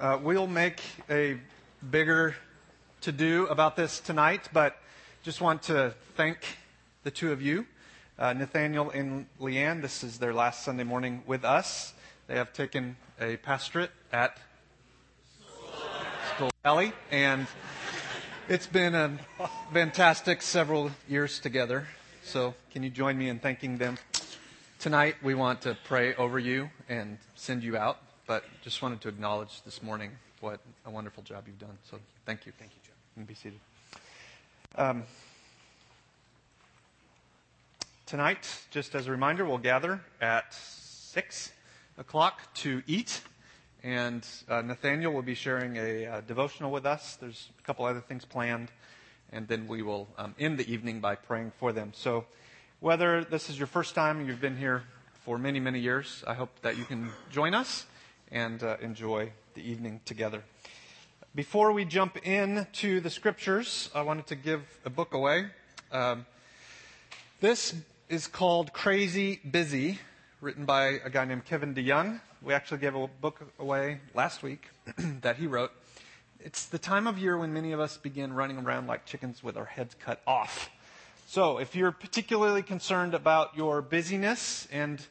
Uh, we'll make a bigger to do about this tonight, but just want to thank the two of you, uh, Nathaniel and Leanne. This is their last Sunday morning with us. They have taken a pastorate at Skull Valley, and it's been a fantastic several years together. So, can you join me in thanking them? Tonight, we want to pray over you and send you out, but just wanted to acknowledge this morning what a wonderful job you've done. So, thank you. Thank you, Joe. And be seated. Um, tonight, just as a reminder, we'll gather at 6 o'clock to eat. And uh, Nathaniel will be sharing a uh, devotional with us. There's a couple other things planned. And then we will um, end the evening by praying for them. So, whether this is your first time, you've been here for many, many years, I hope that you can join us and uh, enjoy the evening together. Before we jump into the scriptures, I wanted to give a book away. Um, this is called Crazy Busy, written by a guy named Kevin DeYoung. We actually gave a book away last week that he wrote. It's the time of year when many of us begin running around like chickens with our heads cut off. So, if you're particularly concerned about your busyness and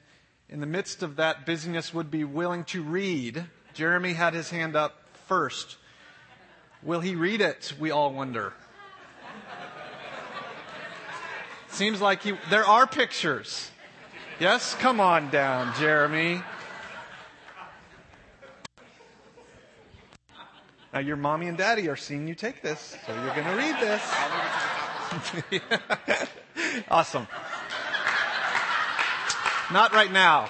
in the midst of that busyness would be willing to read, Jeremy had his hand up first. Will he read it? We all wonder. Seems like he, there are pictures. Yes? Come on down, Jeremy. Now, your mommy and daddy are seeing you take this, so you're going to read this. awesome. Not right now.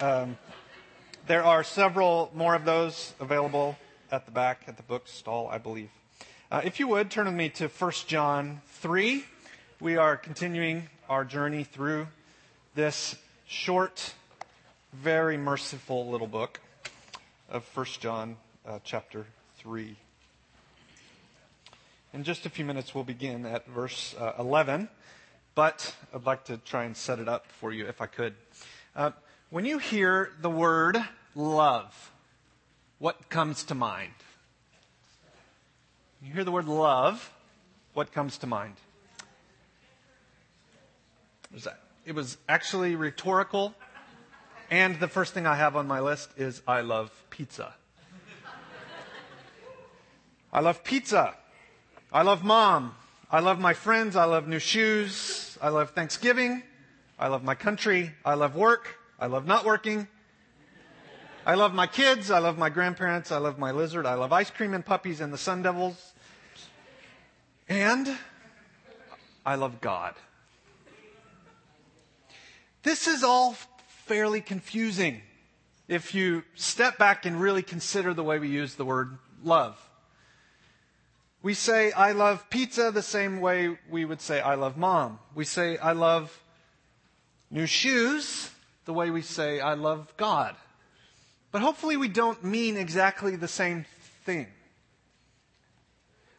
um, there are several more of those available at the back at the book stall, I believe. Uh, if you would, turn with me to 1 John 3. We are continuing our journey through this short, very merciful little book of 1 John uh, chapter 3. In just a few minutes, we'll begin at verse uh, 11, but I'd like to try and set it up for you if I could. Uh, when you hear the word love, what comes to mind? You hear the word love, what comes to mind? It was actually rhetorical, and the first thing I have on my list is I love pizza. I love pizza. I love mom. I love my friends. I love new shoes. I love Thanksgiving. I love my country. I love work. I love not working. I love my kids. I love my grandparents. I love my lizard. I love ice cream and puppies and the sun devils. And I love God. This is all fairly confusing if you step back and really consider the way we use the word love. We say, I love pizza the same way we would say, I love mom. We say, I love new shoes the way we say, I love God. But hopefully we don't mean exactly the same thing.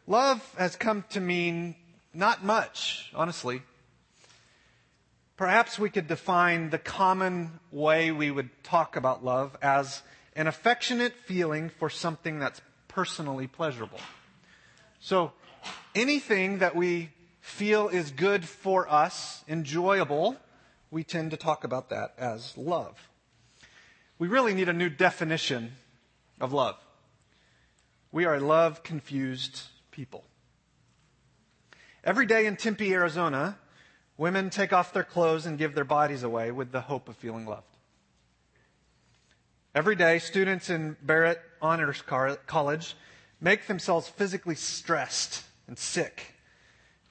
Love has come to mean not much, honestly. Perhaps we could define the common way we would talk about love as an affectionate feeling for something that's personally pleasurable. So anything that we feel is good for us, enjoyable, we tend to talk about that as love. We really need a new definition of love. We are a love confused people. Every day in Tempe, Arizona, women take off their clothes and give their bodies away with the hope of feeling loved. Every day, students in Barrett Honors College make themselves physically stressed and sick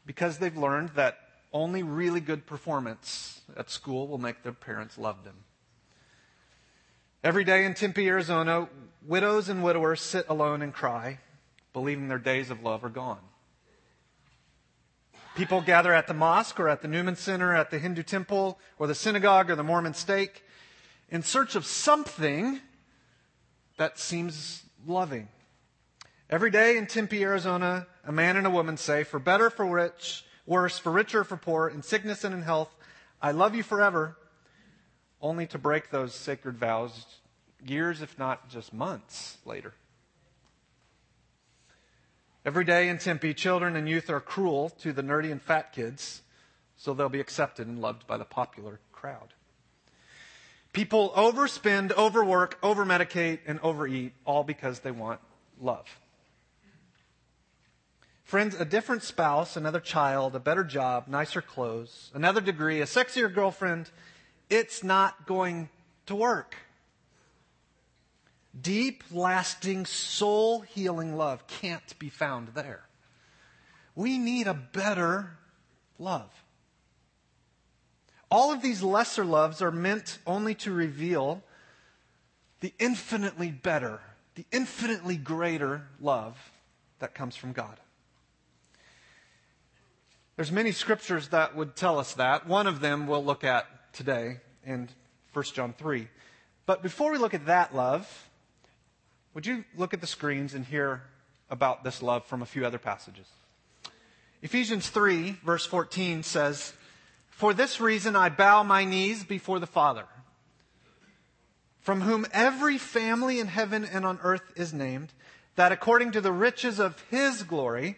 because they've learned that only really good performance at school will make their parents love them. Every day in Tempe, Arizona, widows and widowers sit alone and cry, believing their days of love are gone. People gather at the mosque or at the Newman Center, at the Hindu temple, or the synagogue or the Mormon stake in search of something that seems loving. Every day in Tempe, Arizona, a man and a woman say, for better, for rich, worse, for richer, for poor, in sickness and in health, I love you forever, only to break those sacred vows years, if not just months later. Every day in Tempe, children and youth are cruel to the nerdy and fat kids, so they'll be accepted and loved by the popular crowd. People overspend, overwork, overmedicate, and overeat, all because they want love. Friends, a different spouse, another child, a better job, nicer clothes, another degree, a sexier girlfriend, it's not going to work. Deep, lasting, soul healing love can't be found there. We need a better love. All of these lesser loves are meant only to reveal the infinitely better, the infinitely greater love that comes from God. There's many scriptures that would tell us that. One of them we'll look at today in 1 John 3. But before we look at that love, would you look at the screens and hear about this love from a few other passages? Ephesians 3, verse 14 says, For this reason I bow my knees before the Father, from whom every family in heaven and on earth is named, that according to the riches of his glory,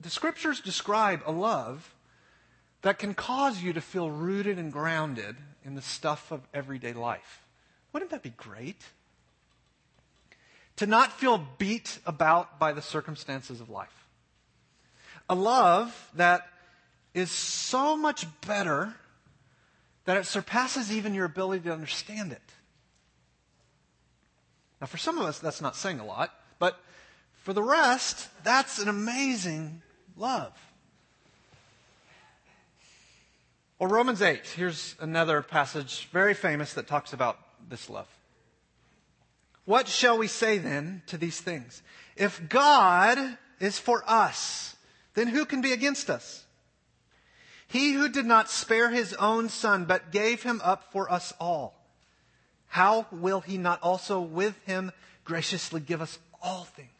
The scriptures describe a love that can cause you to feel rooted and grounded in the stuff of everyday life. Wouldn't that be great? to not feel beat about by the circumstances of life. A love that is so much better that it surpasses even your ability to understand it. Now, for some of us, that's not saying a lot, but for the rest, that's an amazing love. Or Romans 8. Here's another passage, very famous, that talks about this love. What shall we say then to these things? If God is for us, then who can be against us? He who did not spare his own son, but gave him up for us all, how will he not also with him graciously give us all things?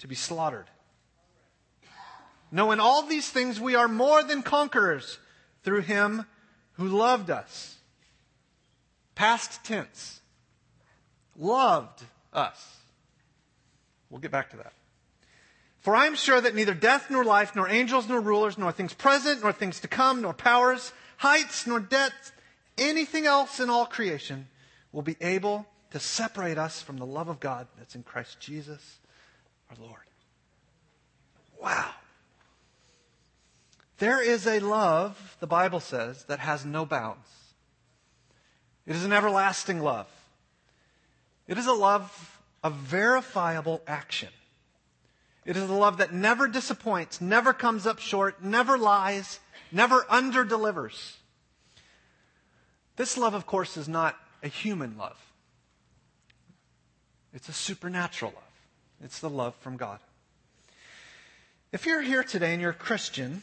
to be slaughtered. No, in all these things we are more than conquerors through him who loved us. Past tense. Loved us. We'll get back to that. For I am sure that neither death nor life, nor angels nor rulers, nor things present, nor things to come, nor powers, heights, nor depths, anything else in all creation will be able to separate us from the love of God that's in Christ Jesus our Lord. Wow. There is a love, the Bible says, that has no bounds. It is an everlasting love. It is a love of verifiable action. It is a love that never disappoints, never comes up short, never lies, never underdelivers. This love, of course, is not a human love. It's a supernatural love. It's the love from God. If you're here today and you're a Christian,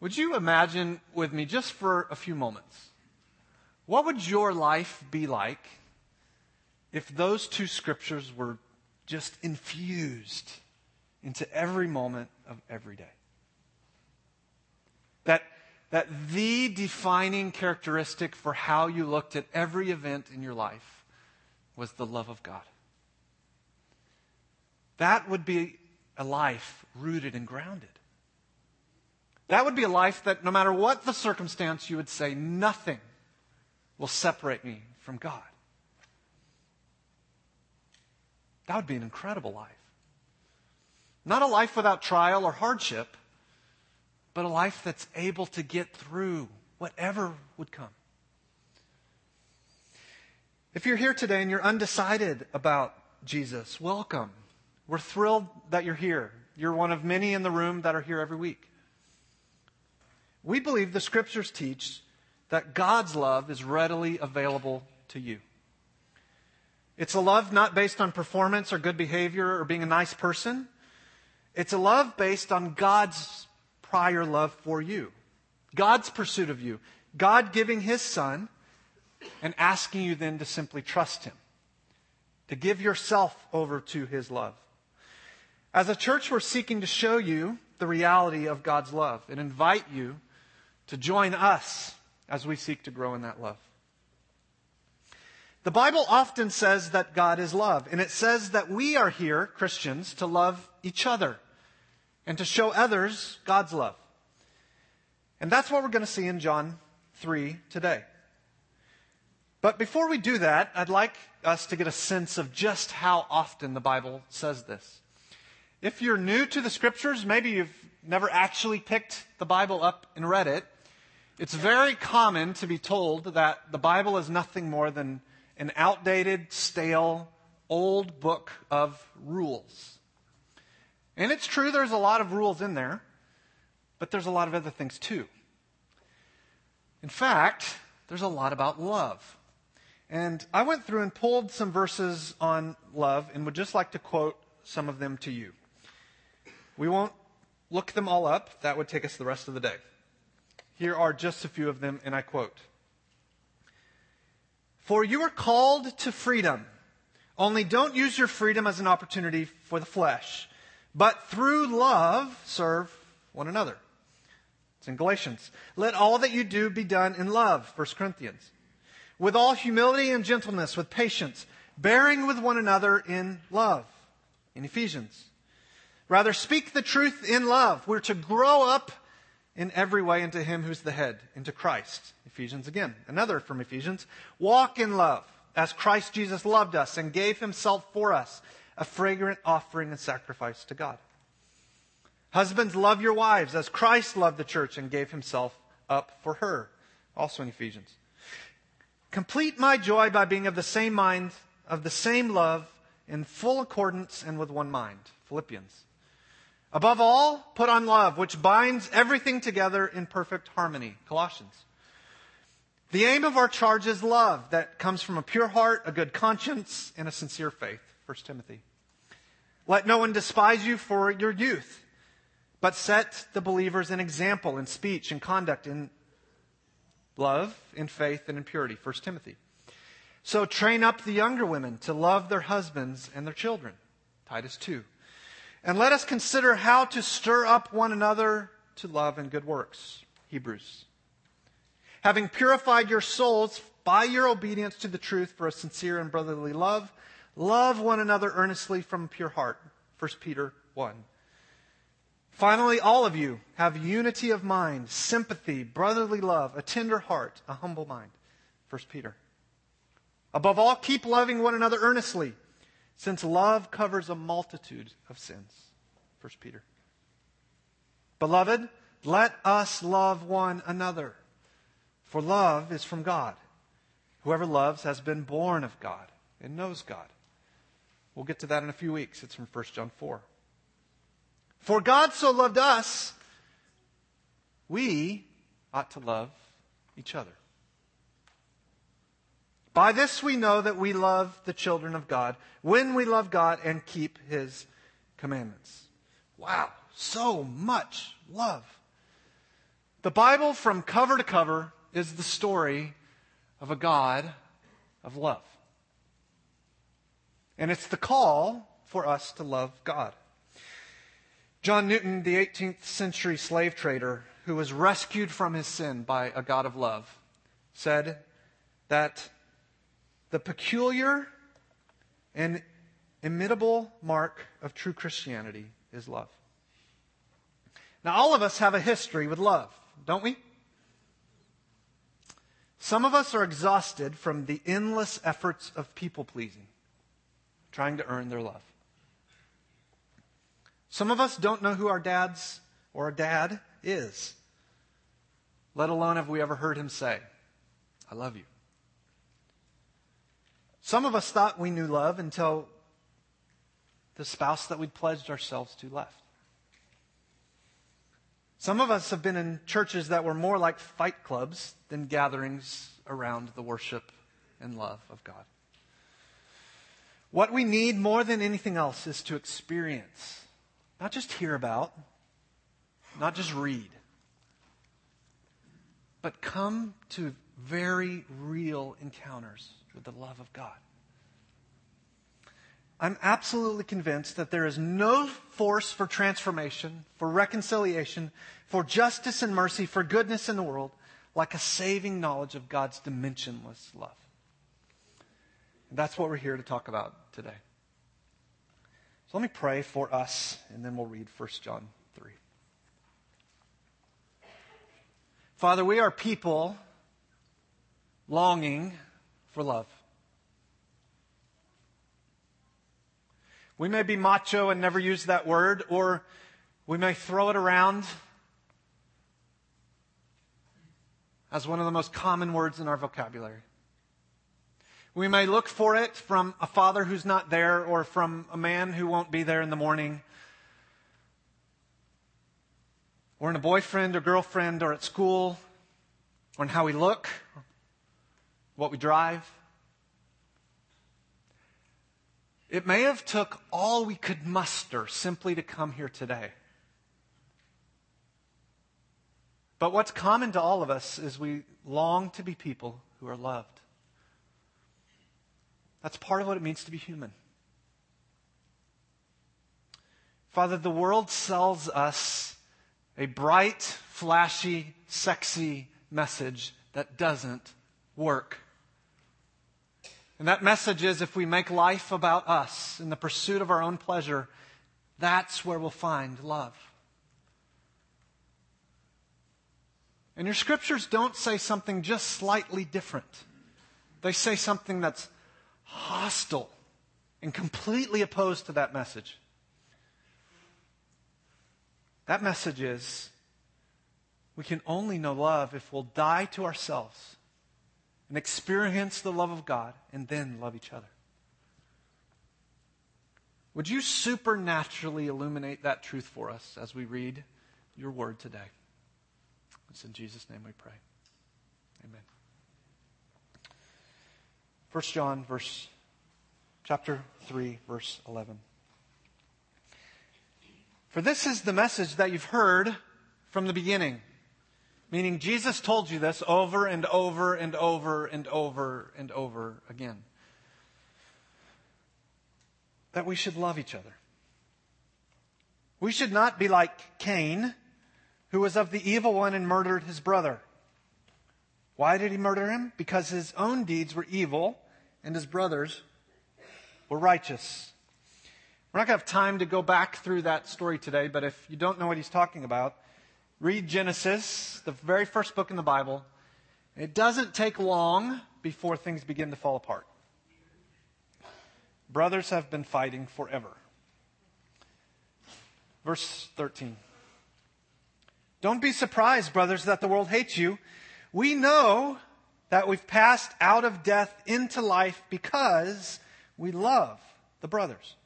would you imagine with me just for a few moments what would your life be like if those two scriptures were just infused into every moment of every day? That, that the defining characteristic for how you looked at every event in your life was the love of God. That would be a life rooted and grounded. That would be a life that no matter what the circumstance, you would say, nothing will separate me from God. That would be an incredible life. Not a life without trial or hardship, but a life that's able to get through whatever would come. If you're here today and you're undecided about Jesus, welcome. We're thrilled that you're here. You're one of many in the room that are here every week. We believe the scriptures teach that God's love is readily available to you. It's a love not based on performance or good behavior or being a nice person. It's a love based on God's prior love for you, God's pursuit of you, God giving His Son and asking you then to simply trust Him, to give yourself over to His love. As a church, we're seeking to show you the reality of God's love and invite you to join us as we seek to grow in that love. The Bible often says that God is love, and it says that we are here, Christians, to love each other and to show others God's love. And that's what we're going to see in John 3 today. But before we do that, I'd like us to get a sense of just how often the Bible says this. If you're new to the scriptures, maybe you've never actually picked the Bible up and read it, it's very common to be told that the Bible is nothing more than an outdated, stale, old book of rules. And it's true, there's a lot of rules in there, but there's a lot of other things too. In fact, there's a lot about love. And I went through and pulled some verses on love and would just like to quote some of them to you. We won't look them all up, that would take us the rest of the day. Here are just a few of them, and I quote For you are called to freedom, only don't use your freedom as an opportunity for the flesh, but through love serve one another. It's in Galatians. Let all that you do be done in love, 1 Corinthians with all humility and gentleness, with patience, bearing with one another in love. In Ephesians. Rather, speak the truth in love. We're to grow up in every way into Him who's the head, into Christ. Ephesians again. Another from Ephesians. Walk in love, as Christ Jesus loved us and gave Himself for us, a fragrant offering and sacrifice to God. Husbands, love your wives, as Christ loved the church and gave Himself up for her. Also in Ephesians. Complete my joy by being of the same mind, of the same love, in full accordance and with one mind. Philippians. Above all, put on love, which binds everything together in perfect harmony. Colossians. The aim of our charge is love that comes from a pure heart, a good conscience, and a sincere faith. 1 Timothy. Let no one despise you for your youth, but set the believers an example in speech and conduct, in love, in faith, and in purity. 1 Timothy. So train up the younger women to love their husbands and their children. Titus 2. And let us consider how to stir up one another to love and good works. Hebrews. Having purified your souls by your obedience to the truth for a sincere and brotherly love, love one another earnestly from a pure heart. 1 Peter 1. Finally, all of you have unity of mind, sympathy, brotherly love, a tender heart, a humble mind. 1 Peter. Above all, keep loving one another earnestly, since love covers a multitude of sins. 1 Peter. Beloved, let us love one another, for love is from God. Whoever loves has been born of God and knows God. We'll get to that in a few weeks. It's from 1 John 4. For God so loved us, we ought to love each other. By this we know that we love the children of God when we love God and keep his commandments. Wow, so much love. The Bible, from cover to cover, is the story of a God of love. And it's the call for us to love God. John Newton, the 18th century slave trader who was rescued from his sin by a God of love, said that the peculiar and imitable mark of true Christianity is love. Now, all of us have a history with love, don't we? Some of us are exhausted from the endless efforts of people pleasing. trying to earn their love. Some of us don't know who our dads or our dad is, let alone have we ever heard him say, I love you. Some of us thought we knew love until the spouse that we'd pledged ourselves to left. Some of us have been in churches that were more like fight clubs than gatherings around the worship and love of God. What we need more than anything else is to experience, not just hear about, not just read, but come to very real encounters with the love of God. I'm absolutely convinced that there is no force for transformation, for reconciliation, for justice and mercy, for goodness in the world like a saving knowledge of God's dimensionless love. And that's what we're here to talk about today. So let me pray for us, and then we'll read 1 John 3. Father, we are people longing for love. We may be macho and never use that word, or we may throw it around as one of the most common words in our vocabulary. We may look for it from a father who's not there or from a man who won't be there in the morning or in a boyfriend or girlfriend or at school or in how we look, what we drive. It may have took all we could muster simply to come here today. But what's common to all of us is we long to be people who are loved. That's part of what it means to be human. Father, the world sells us a bright, flashy, sexy message that doesn't work. And that message is if we make life about us in the pursuit of our own pleasure, that's where we'll find love. And your scriptures don't say something just slightly different. They say something that's hostile and completely opposed to that message. That message is we can only know love if we'll die to ourselves and experience the love of God and then love each other. Would you supernaturally illuminate that truth for us as we read your word today? It's in Jesus' name we pray. Amen. 1 John verse chapter 3 verse 11. For this is the message that you've heard from the beginning. Meaning Jesus told you this over and over and over and over and over again. That we should love each other. We should not be like Cain, who was of the evil one and murdered his brother. Why did he murder him? Because his own deeds were evil and his brothers were righteous. We're not going to have time to go back through that story today, but if you don't know what he's talking about, read Genesis, the very first book in the Bible. It doesn't take long before things begin to fall apart. Brothers have been fighting forever. Verse 13. Don't be surprised, brothers, that the world hates you. We know that we've passed out of death into life because we love the brothers.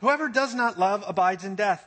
Whoever does not love abides in death.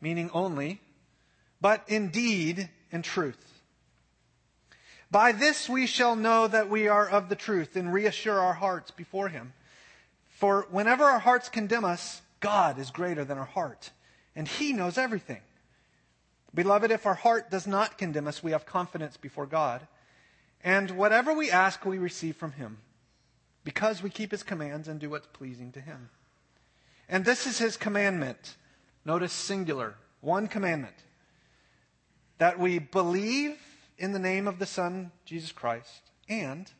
meaning only, but in deed and truth. By this we shall know that we are of the truth and reassure our hearts before him. For whenever our hearts condemn us, God is greater than our heart, and he knows everything. Beloved, if our heart does not condemn us, we have confidence before God. And whatever we ask, we receive from Him. because we keep his commands and do what's pleasing to him. And this is his commandment. Notice singular. One commandment. That we believe in the name of the Son, Jesus Christ, and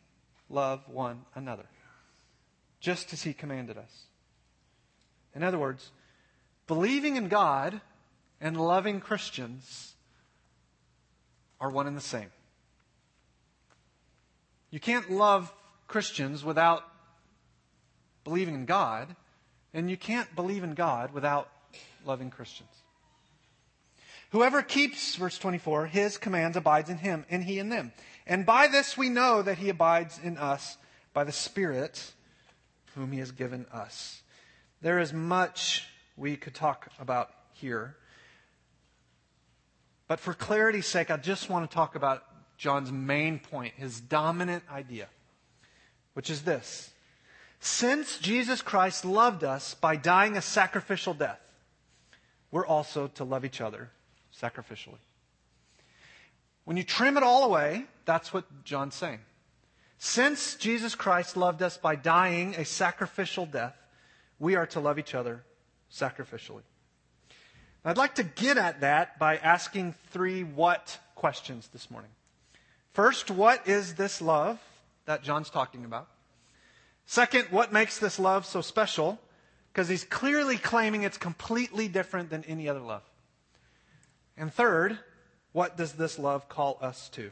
love one another. Just as he commanded us. In other words, believing in God and loving Christians are one and the same. You can't love Christians without believing in God, and you can't believe in God without loving Christians. Whoever keeps, verse 24, his commands abides in him, and he in them. And by this we know that he abides in us by the Spirit whom he has given us. There is much we could talk about here. But for clarity's sake, I just want to talk about John's main point, his dominant idea, which is this. Since Jesus Christ loved us by dying a sacrificial death, we're also to love each other sacrificially. When you trim it all away, that's what John's saying. Since Jesus Christ loved us by dying a sacrificial death, we are to love each other sacrificially. I'd like to get at that by asking three what questions this morning. First, what is this love that John's talking about? Second, what makes this love so special? Because he's clearly claiming it's completely different than any other love. And third, what does this love call us to?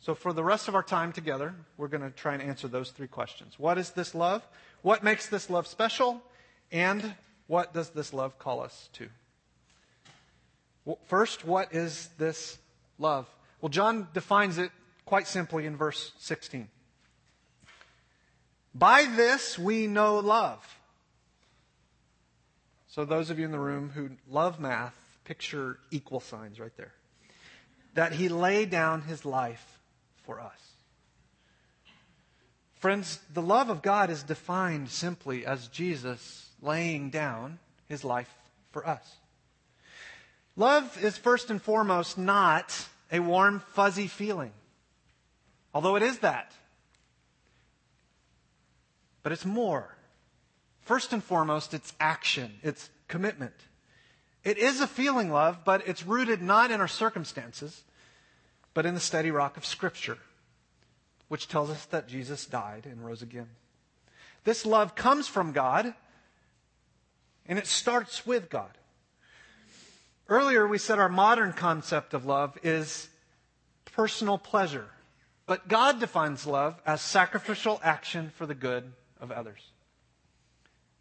So, for the rest of our time together, we're going to try and answer those three questions. What is this love? What makes this love special? And what does this love call us to? First, what is this love? Well, John defines it quite simply in verse 16. By this we know love. So, those of you in the room who love math, picture equal signs right there. That he laid down his life for us. Friends, the love of God is defined simply as Jesus laying down his life for us. Love is first and foremost not a warm, fuzzy feeling, although it is that. But it's more. First and foremost, it's action, it's commitment. It is a feeling love, but it's rooted not in our circumstances, but in the steady rock of Scripture, which tells us that Jesus died and rose again. This love comes from God, and it starts with God. Earlier, we said our modern concept of love is personal pleasure, but God defines love as sacrificial action for the good of others.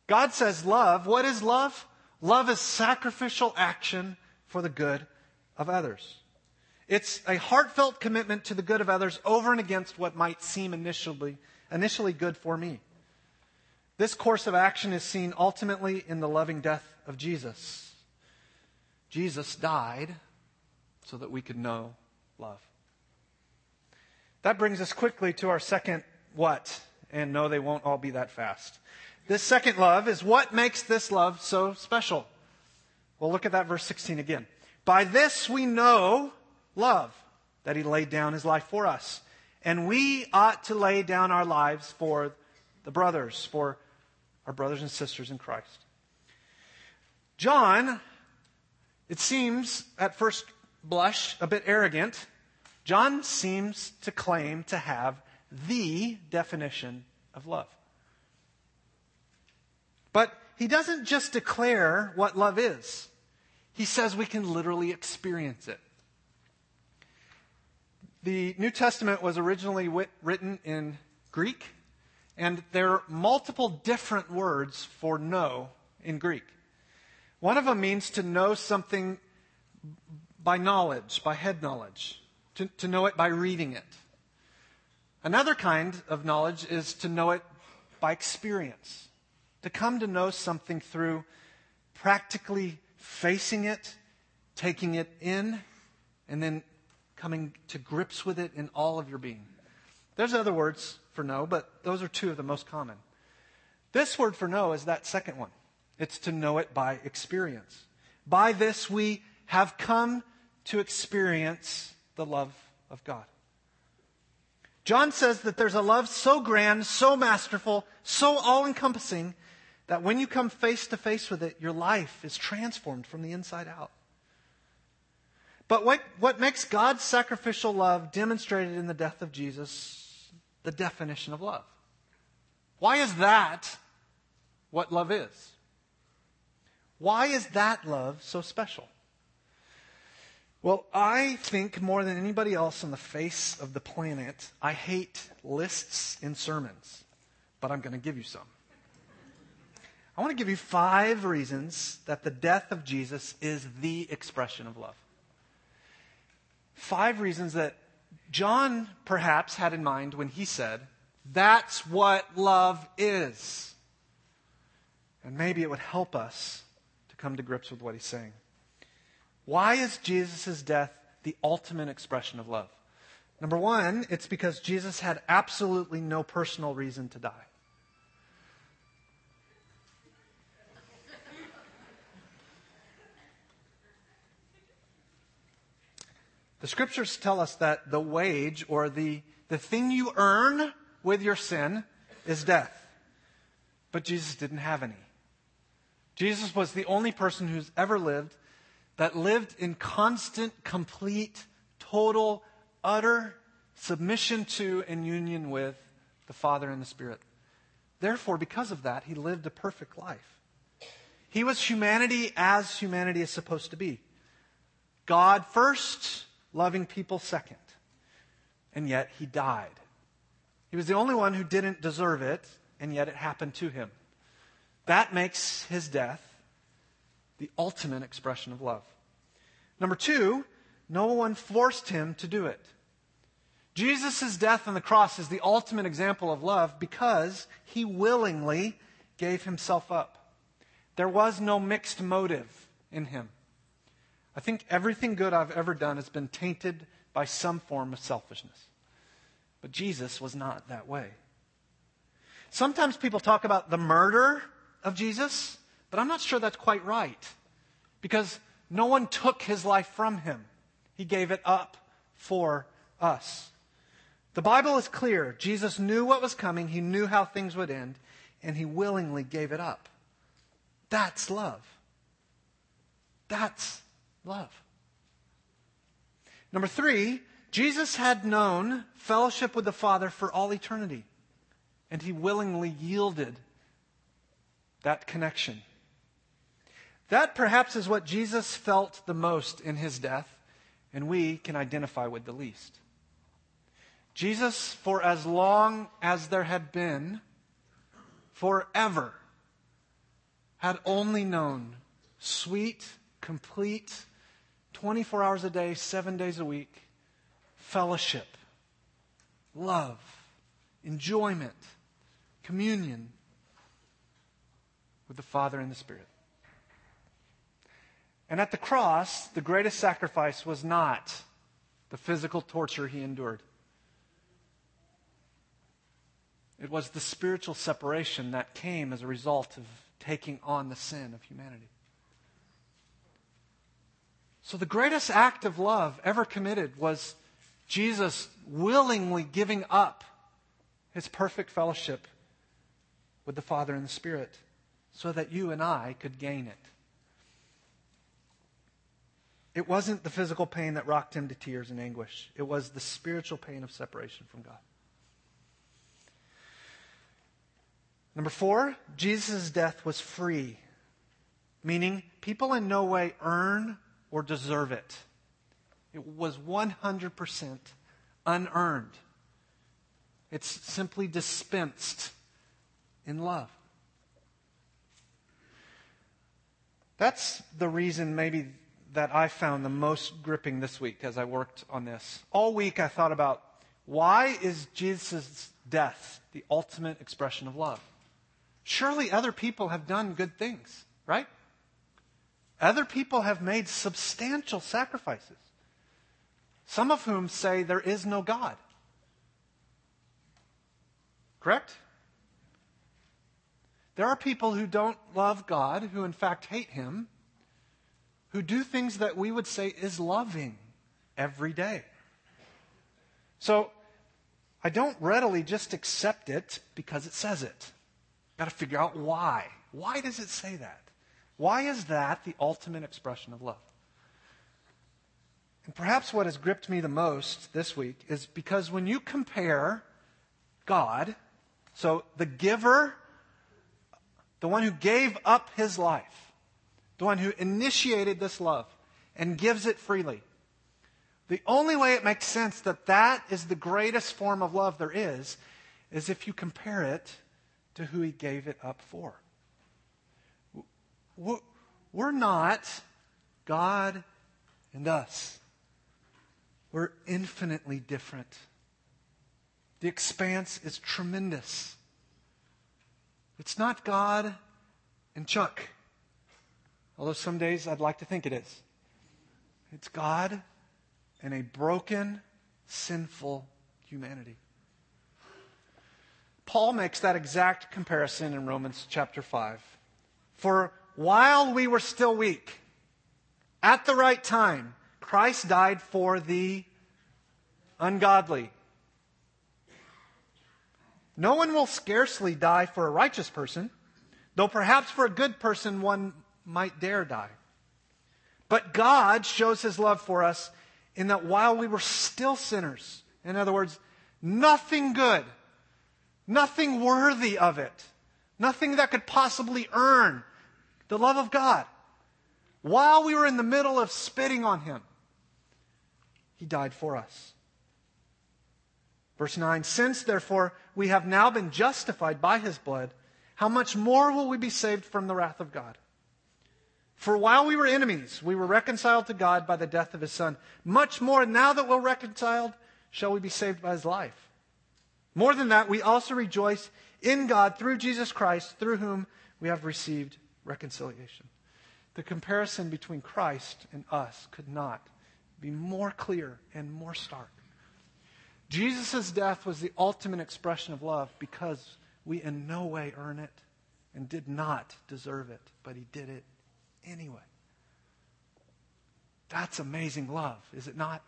God says love. What is love? Love is sacrificial action for the good of others. It's a heartfelt commitment to the good of others over and against what might seem initially, initially good for me. This course of action is seen ultimately in the loving death of Jesus. Jesus died so that we could know love. That brings us quickly to our second what. And no, they won't all be that fast. This second love is what makes this love so special. Well, look at that verse 16 again. By this we know love, that he laid down his life for us. And we ought to lay down our lives for the brothers, for our brothers and sisters in Christ. John, it seems at first blush a bit arrogant. John seems to claim to have the definition of love. But he doesn't just declare what love is, he says we can literally experience it. The New Testament was originally wit- written in Greek, and there are multiple different words for know in Greek. One of them means to know something by knowledge, by head knowledge, to, to know it by reading it. Another kind of knowledge is to know it by experience to come to know something through practically facing it, taking it in, and then coming to grips with it in all of your being. There's other words for know, but those are two of the most common. This word for know is that second one. It's to know it by experience. By this we have come to experience the love of God. John says that there's a love so grand, so masterful, so all encompassing that when you come face to face with it, your life is transformed from the inside out. But what, what makes God's sacrificial love demonstrated in the death of Jesus the definition of love? Why is that what love is? Why is that love so special? Well, I think more than anybody else on the face of the planet, I hate lists in sermons, but I'm going to give you some. I want to give you five reasons that the death of Jesus is the expression of love. Five reasons that John perhaps had in mind when he said, That's what love is. And maybe it would help us to come to grips with what he's saying. Why is Jesus' death the ultimate expression of love? Number one, it's because Jesus had absolutely no personal reason to die. The scriptures tell us that the wage or the, the thing you earn with your sin is death. But Jesus didn't have any. Jesus was the only person who's ever lived that lived in constant, complete, total, utter submission to and union with the Father and the Spirit. Therefore, because of that, he lived a perfect life. He was humanity as humanity is supposed to be God first, loving people second. And yet, he died. He was the only one who didn't deserve it, and yet it happened to him. That makes his death the ultimate expression of love. Number two, no one forced him to do it. Jesus' death on the cross is the ultimate example of love because he willingly gave himself up. There was no mixed motive in him. I think everything good I've ever done has been tainted by some form of selfishness. But Jesus was not that way. Sometimes people talk about the murder of Jesus, but I'm not sure that's quite right. Because no one took his life from him, he gave it up for us. The Bible is clear. Jesus knew what was coming, he knew how things would end, and he willingly gave it up. That's love. That's love. Number three, Jesus had known fellowship with the Father for all eternity, and he willingly yielded that connection. That perhaps is what Jesus felt the most in his death, and we can identify with the least. Jesus, for as long as there had been, forever, had only known sweet, complete, 24 hours a day, seven days a week, fellowship, love, enjoyment, communion with the Father and the Spirit. And at the cross, the greatest sacrifice was not the physical torture he endured. It was the spiritual separation that came as a result of taking on the sin of humanity. So, the greatest act of love ever committed was Jesus willingly giving up his perfect fellowship with the Father and the Spirit so that you and I could gain it. It wasn't the physical pain that rocked him to tears and anguish, it was the spiritual pain of separation from God. Number four, Jesus' death was free, meaning people in no way earn or deserve it. It was 100% unearned. It's simply dispensed in love. That's the reason maybe that I found the most gripping this week as I worked on this. All week I thought about why is Jesus' death the ultimate expression of love? Surely other people have done good things, right? Other people have made substantial sacrifices, some of whom say there is no God. Correct? There are people who don't love God, who in fact hate Him, who do things that we would say is loving every day. So, I don't readily just accept it because it says it. Got to figure out why. Why does it say that? Why is that the ultimate expression of love? And perhaps what has gripped me the most this week is because when you compare God, so the giver, the one who gave up his life, the one who initiated this love and gives it freely, the only way it makes sense that that is the greatest form of love there is, is if you compare it to who he gave it up for. We're not God and us. We're infinitely different. The expanse is tremendous. It's not God and Chuck, although some days I'd like to think it is. It's God and a broken, sinful humanity. Paul makes that exact comparison in Romans chapter 5. For while we were still weak, at the right time, Christ died for the ungodly. No one will scarcely die for a righteous person, though perhaps for a good person one might dare die. But God shows his love for us in that while we were still sinners, in other words, nothing good, nothing worthy of it, nothing that could possibly earn the love of God, while we were in the middle of spitting on him, he died for us. Verse 9 Since, therefore, we have now been justified by his blood, how much more will we be saved from the wrath of God? For while we were enemies, we were reconciled to God by the death of his Son. Much more, now that we're reconciled, shall we be saved by his life. More than that, we also rejoice in God through Jesus Christ, through whom we have received reconciliation. The comparison between Christ and us could not be more clear and more stark. Jesus' death was the ultimate expression of love because we in no way earn it and did not deserve it, but he did it anyway. That's amazing love, is it not?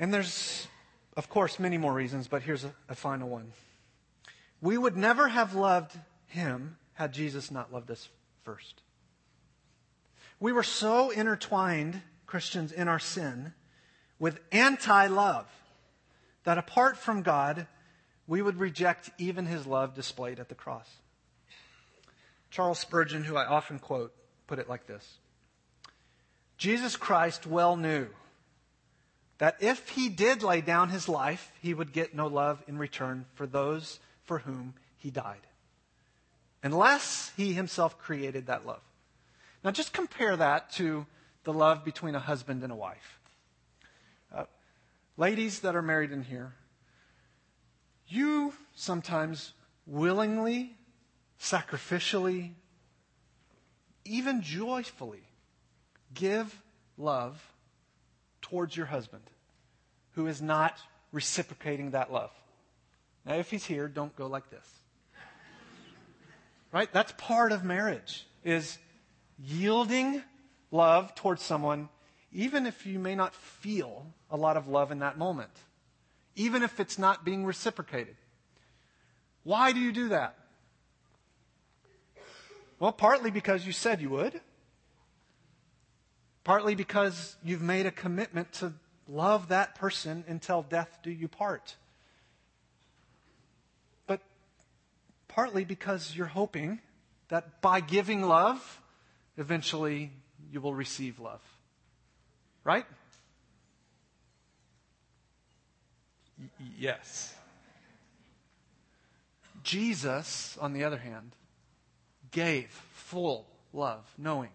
And there's, of course, many more reasons, but here's a, a final one. We would never have loved him had Jesus not loved us first. We were so intertwined, Christians, in our sin with anti love that apart from God, we would reject even his love displayed at the cross. Charles Spurgeon, who I often quote, put it like this Jesus Christ well knew that if he did lay down his life, he would get no love in return for those for whom he died, unless he himself created that love. Now, just compare that to the love between a husband and a wife. Uh, ladies that are married in here, you sometimes willingly, sacrificially, even joyfully give love towards your husband who is not reciprocating that love. Now, if he's here, don't go like this. Right? That's part of marriage, is yielding love towards someone, even if you may not feel a lot of love in that moment, even if it's not being reciprocated. Why do you do that? Well, partly because you said you would, partly because you've made a commitment to love that person until death do you part. Partly because you're hoping that by giving love, eventually you will receive love. Right? Y- yes. Jesus, on the other hand, gave full love, knowing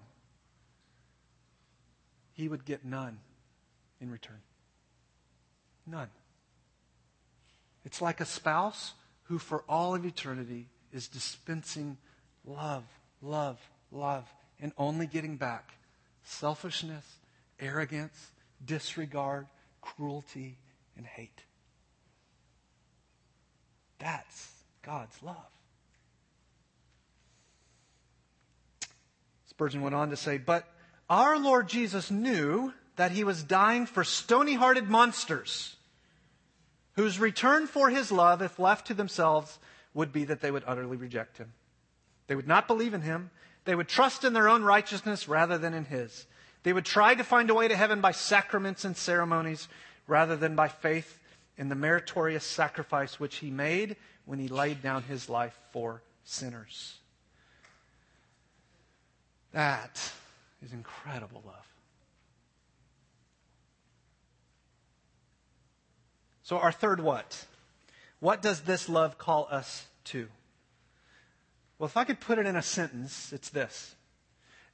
he would get none in return. None. It's like a spouse who, for all of eternity, is dispensing love, love, love, and only getting back selfishness, arrogance, disregard, cruelty, and hate. That's God's love. Spurgeon went on to say, But our Lord Jesus knew that he was dying for stony hearted monsters whose return for his love, if left to themselves, would be that they would utterly reject him. They would not believe in him. They would trust in their own righteousness rather than in his. They would try to find a way to heaven by sacraments and ceremonies rather than by faith in the meritorious sacrifice which he made when he laid down his life for sinners. That is incredible love. So, our third what? What does this love call us to? Well, if I could put it in a sentence, it's this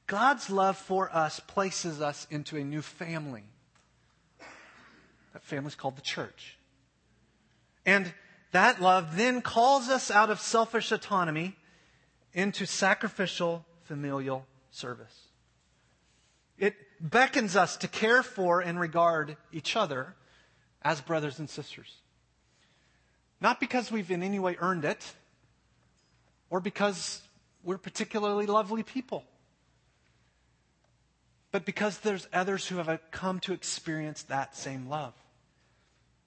God's love for us places us into a new family. That family is called the church. And that love then calls us out of selfish autonomy into sacrificial familial service. It beckons us to care for and regard each other as brothers and sisters. Not because we've in any way earned it or because we're particularly lovely people, but because there's others who have come to experience that same love.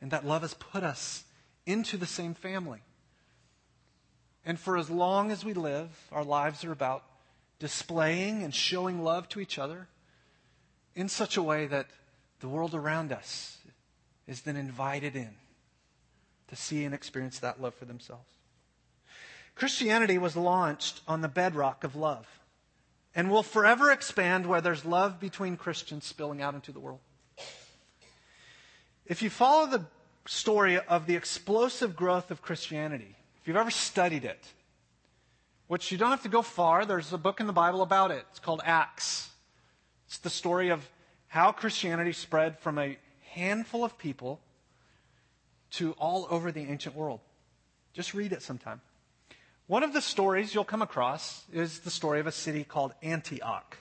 And that love has put us into the same family. And for as long as we live, our lives are about displaying and showing love to each other in such a way that the world around us is then invited in to see and experience that love for themselves. Christianity was launched on the bedrock of love and will forever expand where there's love between Christians spilling out into the world. If you follow the story of the explosive growth of Christianity, if you've ever studied it, which you don't have to go far, there's a book in the Bible about it. It's called Acts. It's the story of how Christianity spread from a handful of people to all over the ancient world. Just read it sometime. One of the stories you'll come across is the story of a city called Antioch.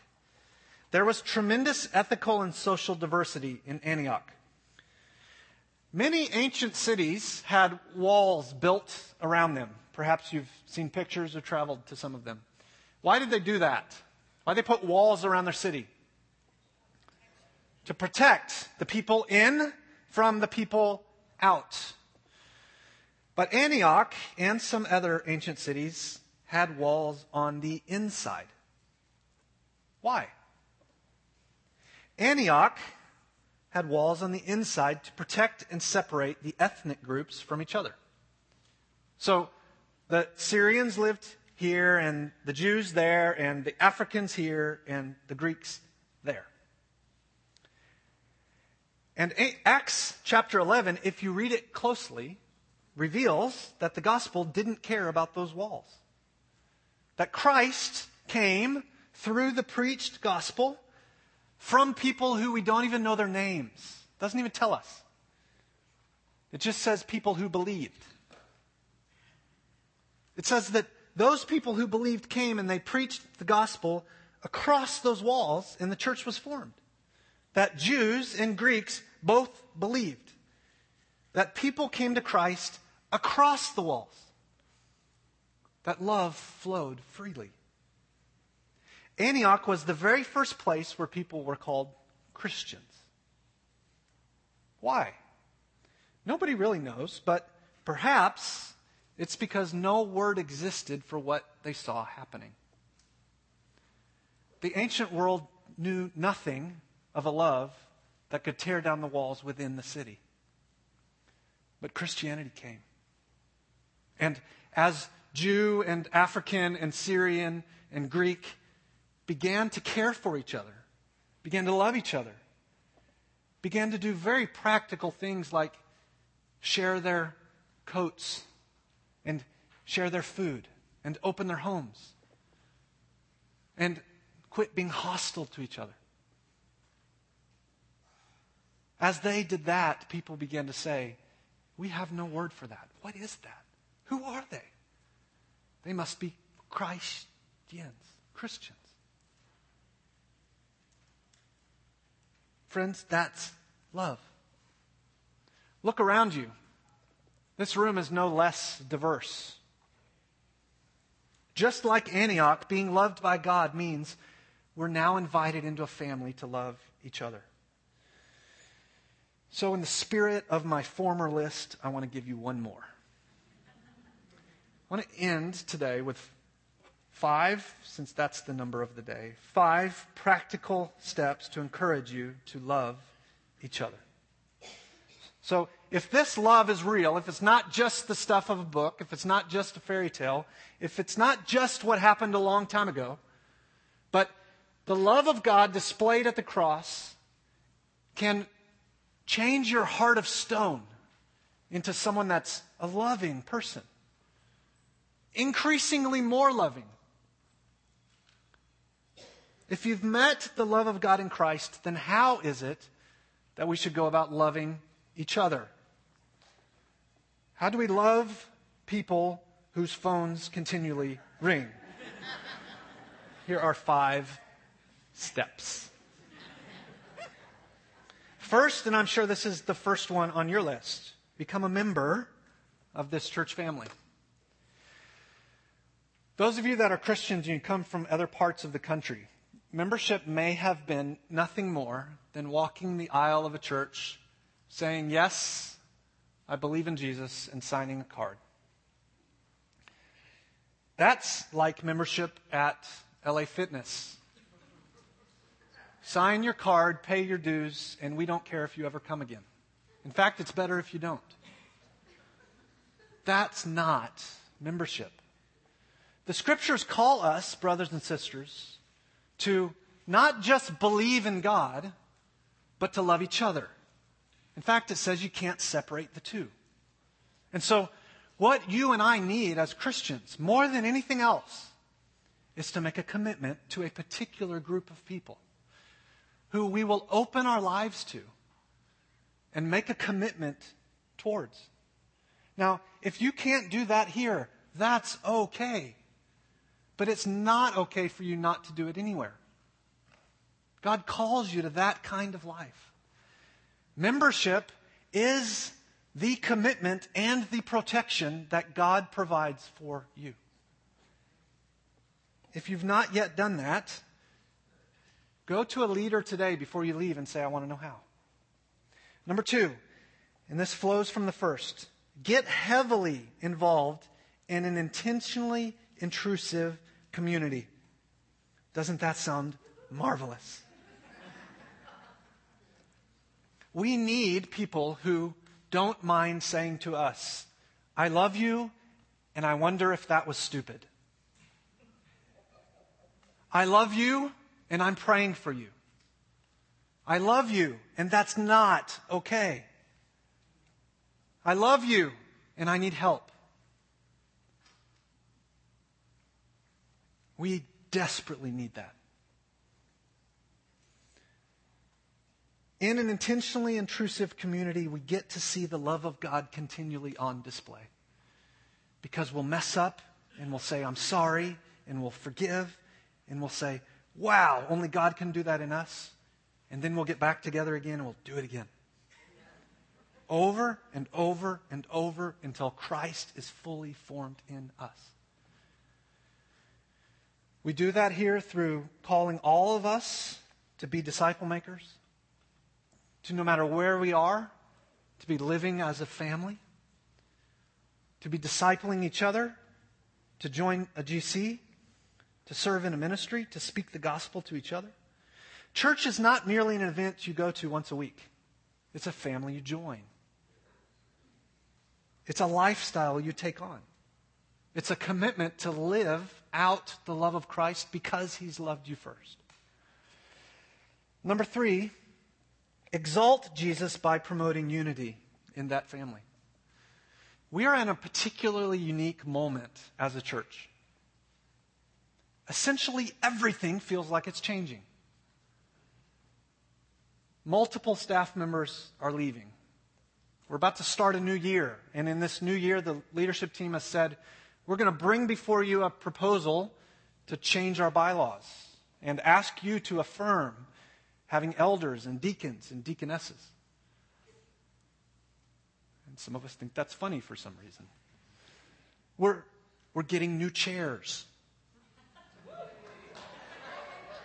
There was tremendous ethical and social diversity in Antioch. Many ancient cities had walls built around them. Perhaps you've seen pictures or traveled to some of them. Why did they do that? Why did they put walls around their city? To protect the people in from the people out. But Antioch and some other ancient cities had walls on the inside. Why? Antioch had walls on the inside to protect and separate the ethnic groups from each other. So the Syrians lived here, and the Jews there, and the Africans here, and the Greeks there. And Acts chapter 11, if you read it closely, reveals that the gospel didn't care about those walls. That Christ came through the preached gospel from people who we don't even know their names. Doesn't even tell us. It just says people who believed. It says that those people who believed came and they preached the gospel across those walls and the church was formed. That Jews and Greeks both believed. That people came to Christ across the walls. That love flowed freely. Antioch was the very first place where people were called Christians. Why? Nobody really knows, but perhaps it's because no word existed for what they saw happening. The ancient world knew nothing of a love that could tear down the walls within the city. But Christianity came. And as Jew and African and Syrian and Greek began to care for each other, began to love each other, began to do very practical things like share their coats and share their food and open their homes and quit being hostile to each other. As they did that, people began to say, We have no word for that. What is that? Who are they? They must be Christians, Christians. Friends, that's love. Look around you. This room is no less diverse. Just like Antioch, being loved by God means we're now invited into a family to love each other. So, in the spirit of my former list, I want to give you one more. I want to end today with five, since that's the number of the day, five practical steps to encourage you to love each other. So, if this love is real, if it's not just the stuff of a book, if it's not just a fairy tale, if it's not just what happened a long time ago, but the love of God displayed at the cross can change your heart of stone into someone that's a loving person, increasingly more loving. If you've met the love of God in Christ, then how is it that we should go about loving each other? How do we love people whose phones continually ring? Here are five steps. First, and I'm sure this is the first one on your list, become a member of this church family. Those of you that are Christians and you come from other parts of the country, membership may have been nothing more than walking the aisle of a church saying, Yes, I believe in Jesus, and signing a card. That's like membership at LA Fitness. Sign your card, pay your dues, and we don't care if you ever come again. In fact, it's better if you don't. That's not membership. The scriptures call us, brothers and sisters, to not just believe in God, but to love each other. In fact, it says you can't separate the two. And so, what you and I need as Christians, more than anything else, is to make a commitment to a particular group of people who we will open our lives to and make a commitment towards. Now, if you can't do that here, that's okay. But it's not okay for you not to do it anywhere. God calls you to that kind of life. Membership is the commitment and the protection that God provides for you. If you've not yet done that, go to a leader today before you leave and say, I want to know how. Number two, and this flows from the first, get heavily involved in an intentionally intrusive community. Doesn't that sound marvelous? We need people who don't mind saying to us, I love you, and I wonder if that was stupid. I love you, and I'm praying for you. I love you, and that's not okay. I love you, and I need help. We desperately need that. in an intentionally intrusive community, we get to see the love of God continually on display. Because we'll mess up and we'll say, I'm sorry, and we'll forgive, and we'll say, wow, only God can do that in us. And then we'll get back together again and we'll do it again. Over and over and over until Christ is fully formed in us. We do that here through calling all of us to be disciple makers to no matter where we are, to be living as a family, to be discipling each other, to join a GC, to serve in a ministry, to speak the gospel to each other. Church is not merely an event you go to once a week. It's a family you join. It's a lifestyle you take on. It's a commitment to live out the love of Christ because he's loved you first. Number three, exalt Jesus by promoting unity in that family. We are in a particularly unique moment as a church. Essentially, everything feels like it's changing. Multiple staff members are leaving. We're about to start a new year, and in this new year, the leadership team has said, We're going to bring before you a proposal to change our bylaws and ask you to affirm having elders and deacons and deaconesses. And some of us think that's funny for some reason. We're, we're getting new chairs.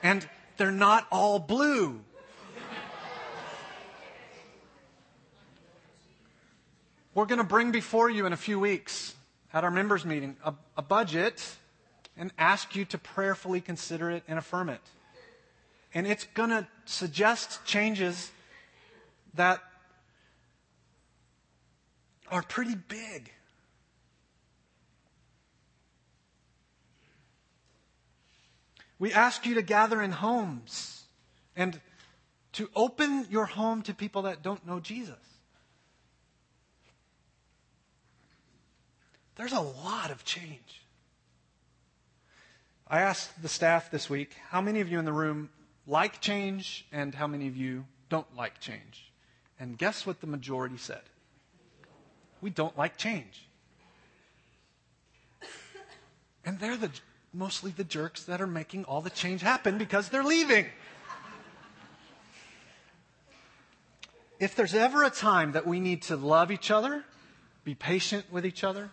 And they're not all blue. we're going to bring before you in a few weeks at our members' meeting a, a budget and ask you to prayerfully consider it and affirm it. And it's going to suggest changes that are pretty big. We ask you to gather in homes and to open your home to people that don't know Jesus. There's a lot of change. I asked the staff this week how many of you in the room like change and how many of you don't like change. And guess what the majority said? We don't like change. And they're the, mostly the jerks that are making all the change happen because they're leaving. If there's ever a time that we need to love each other, be patient with each other,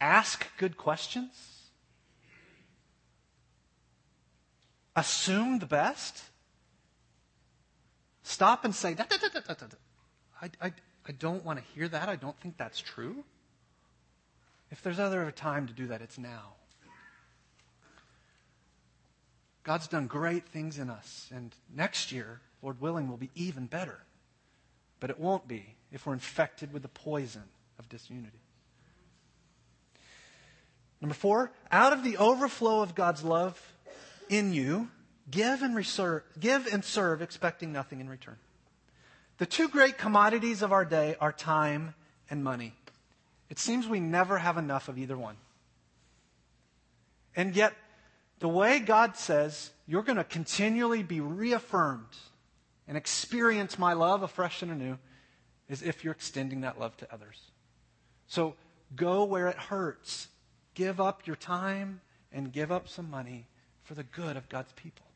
ask good questions, assume the best, stop and say, I, I, I don't want to hear that. I don't think that's true. If there's ever a time to do that, it's now. God's done great things in us, and next year, Lord willing, will be even better. But it won't be if we're infected with the poison of disunity. Number four, out of the overflow of God's love in you, give and, reserve, give and serve, expecting nothing in return. The two great commodities of our day are time and money. It seems we never have enough of either one. And yet, the way God says you're going to continually be reaffirmed and experience my love afresh and anew is if you're extending that love to others. So go where it hurts. Give up your time and give up some money for the good of God's people.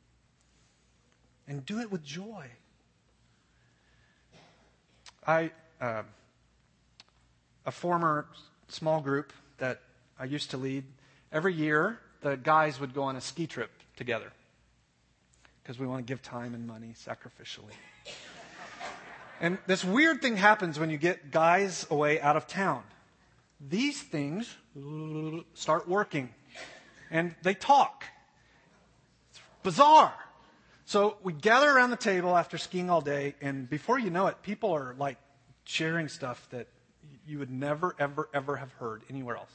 And do it with joy. I, uh, a former small group that I used to lead, every year the guys would go on a ski trip together because we want to give time and money sacrificially. And this weird thing happens when you get guys away out of town. These things start working and they talk. It's bizarre. So we gather around the table after skiing all day, and before you know it, people are like sharing stuff that you would never, ever, ever have heard anywhere else.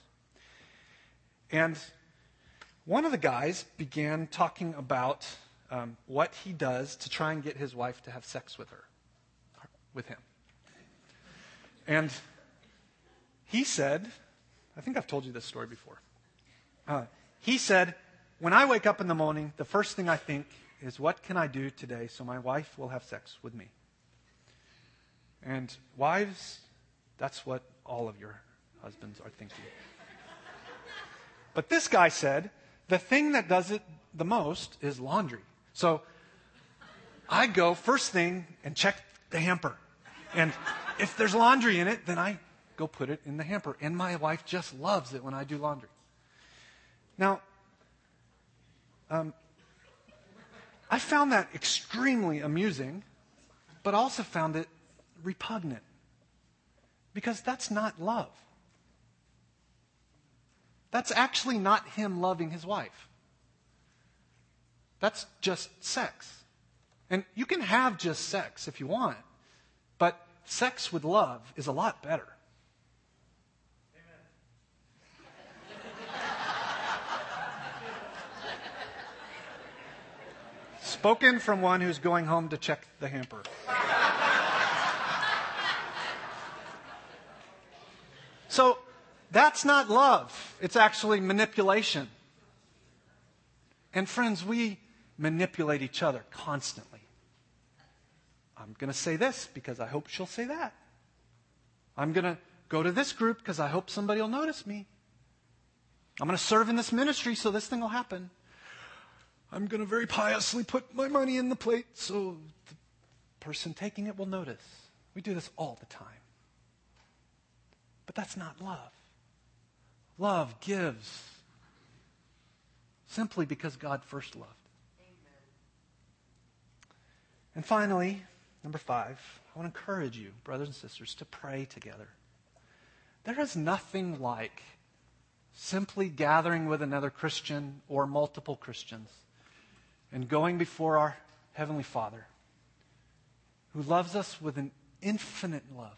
And one of the guys began talking about um, what he does to try and get his wife to have sex with her, with him. And he said, I think I've told you this story before. Uh, he said, When I wake up in the morning, the first thing I think is, What can I do today so my wife will have sex with me? And wives, that's what all of your husbands are thinking. But this guy said, The thing that does it the most is laundry. So I go first thing and check the hamper. And if there's laundry in it, then I go put it in the hamper. And my wife just loves it when I do laundry. Now, um, I found that extremely amusing, but also found it repugnant. Because that's not love. That's actually not him loving his wife. That's just sex. And you can have just sex if you want, but sex with love is a lot better. Spoken from one who's going home to check the hamper. so that's not love, it's actually manipulation. And friends, we manipulate each other constantly. I'm going to say this because I hope she'll say that. I'm going to go to this group because I hope somebody will notice me. I'm going to serve in this ministry so this thing will happen. I'm going to very piously put my money in the plate so the person taking it will notice. We do this all the time. But that's not love. Love gives simply because God first loved. Amen. And finally, number five, I want to encourage you, brothers and sisters, to pray together. there is nothing like simply gathering with another Christian or multiple Christians and going before our Heavenly Father who loves us with an infinite love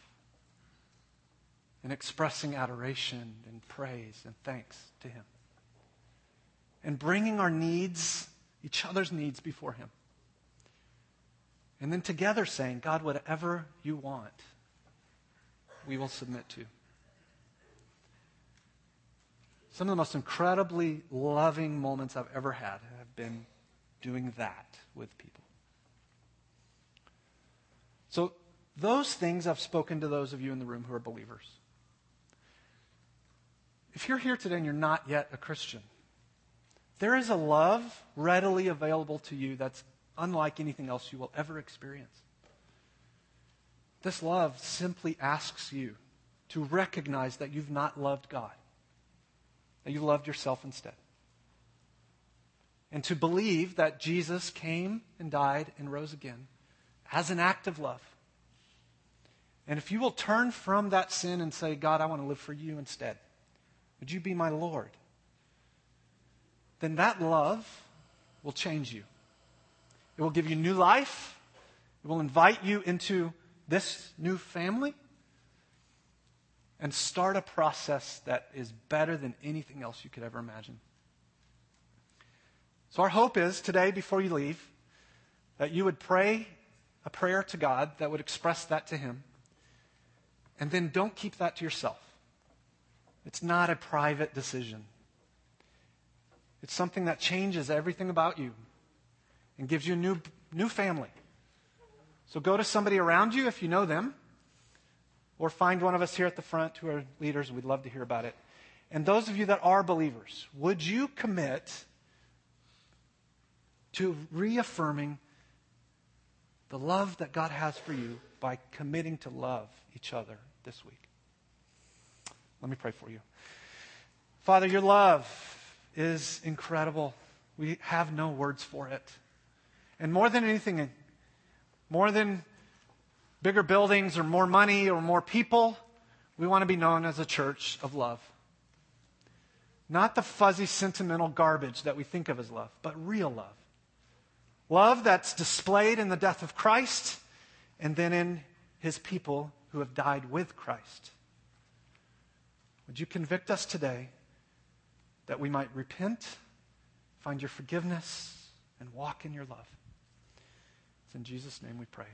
and expressing adoration and praise and thanks to Him. And bringing our needs, each other's needs, before Him. And then together saying, God, whatever you want, we will submit to. Some of the most incredibly loving moments I've ever had have been doing that with people. So, those things I've spoken to those of you in the room who are believers. If you're here today and you're not yet a Christian, there is a love readily available to you that's unlike anything else you will ever experience. This love simply asks you to recognize that you've not loved God, that you loved yourself instead. And to believe that Jesus came and died and rose again as an act of love. And if you will turn from that sin and say, God, I want to live for you instead, would you be my Lord? Then that love will change you. It will give you new life. It will invite you into this new family and start a process that is better than anything else you could ever imagine. So, our hope is today, before you leave, that you would pray a prayer to God that would express that to Him. And then don't keep that to yourself. It's not a private decision, it's something that changes everything about you and gives you a new, new family. So go to somebody around you if you know them, or find one of us here at the front who are leaders. We'd love to hear about it. And those of you that are believers, would you commit to reaffirming the love that God has for you by committing to love each other this week? Let me pray for you. Father, your love is incredible. We have no words for it. And more than anything, more than bigger buildings or more money or more people, we want to be known as a church of love. Not the fuzzy, sentimental garbage that we think of as love, but real love. Love that's displayed in the death of Christ and then in his people who have died with Christ. Would you convict us today that we might repent, find your forgiveness, and walk in your love? It's in Jesus' name we pray.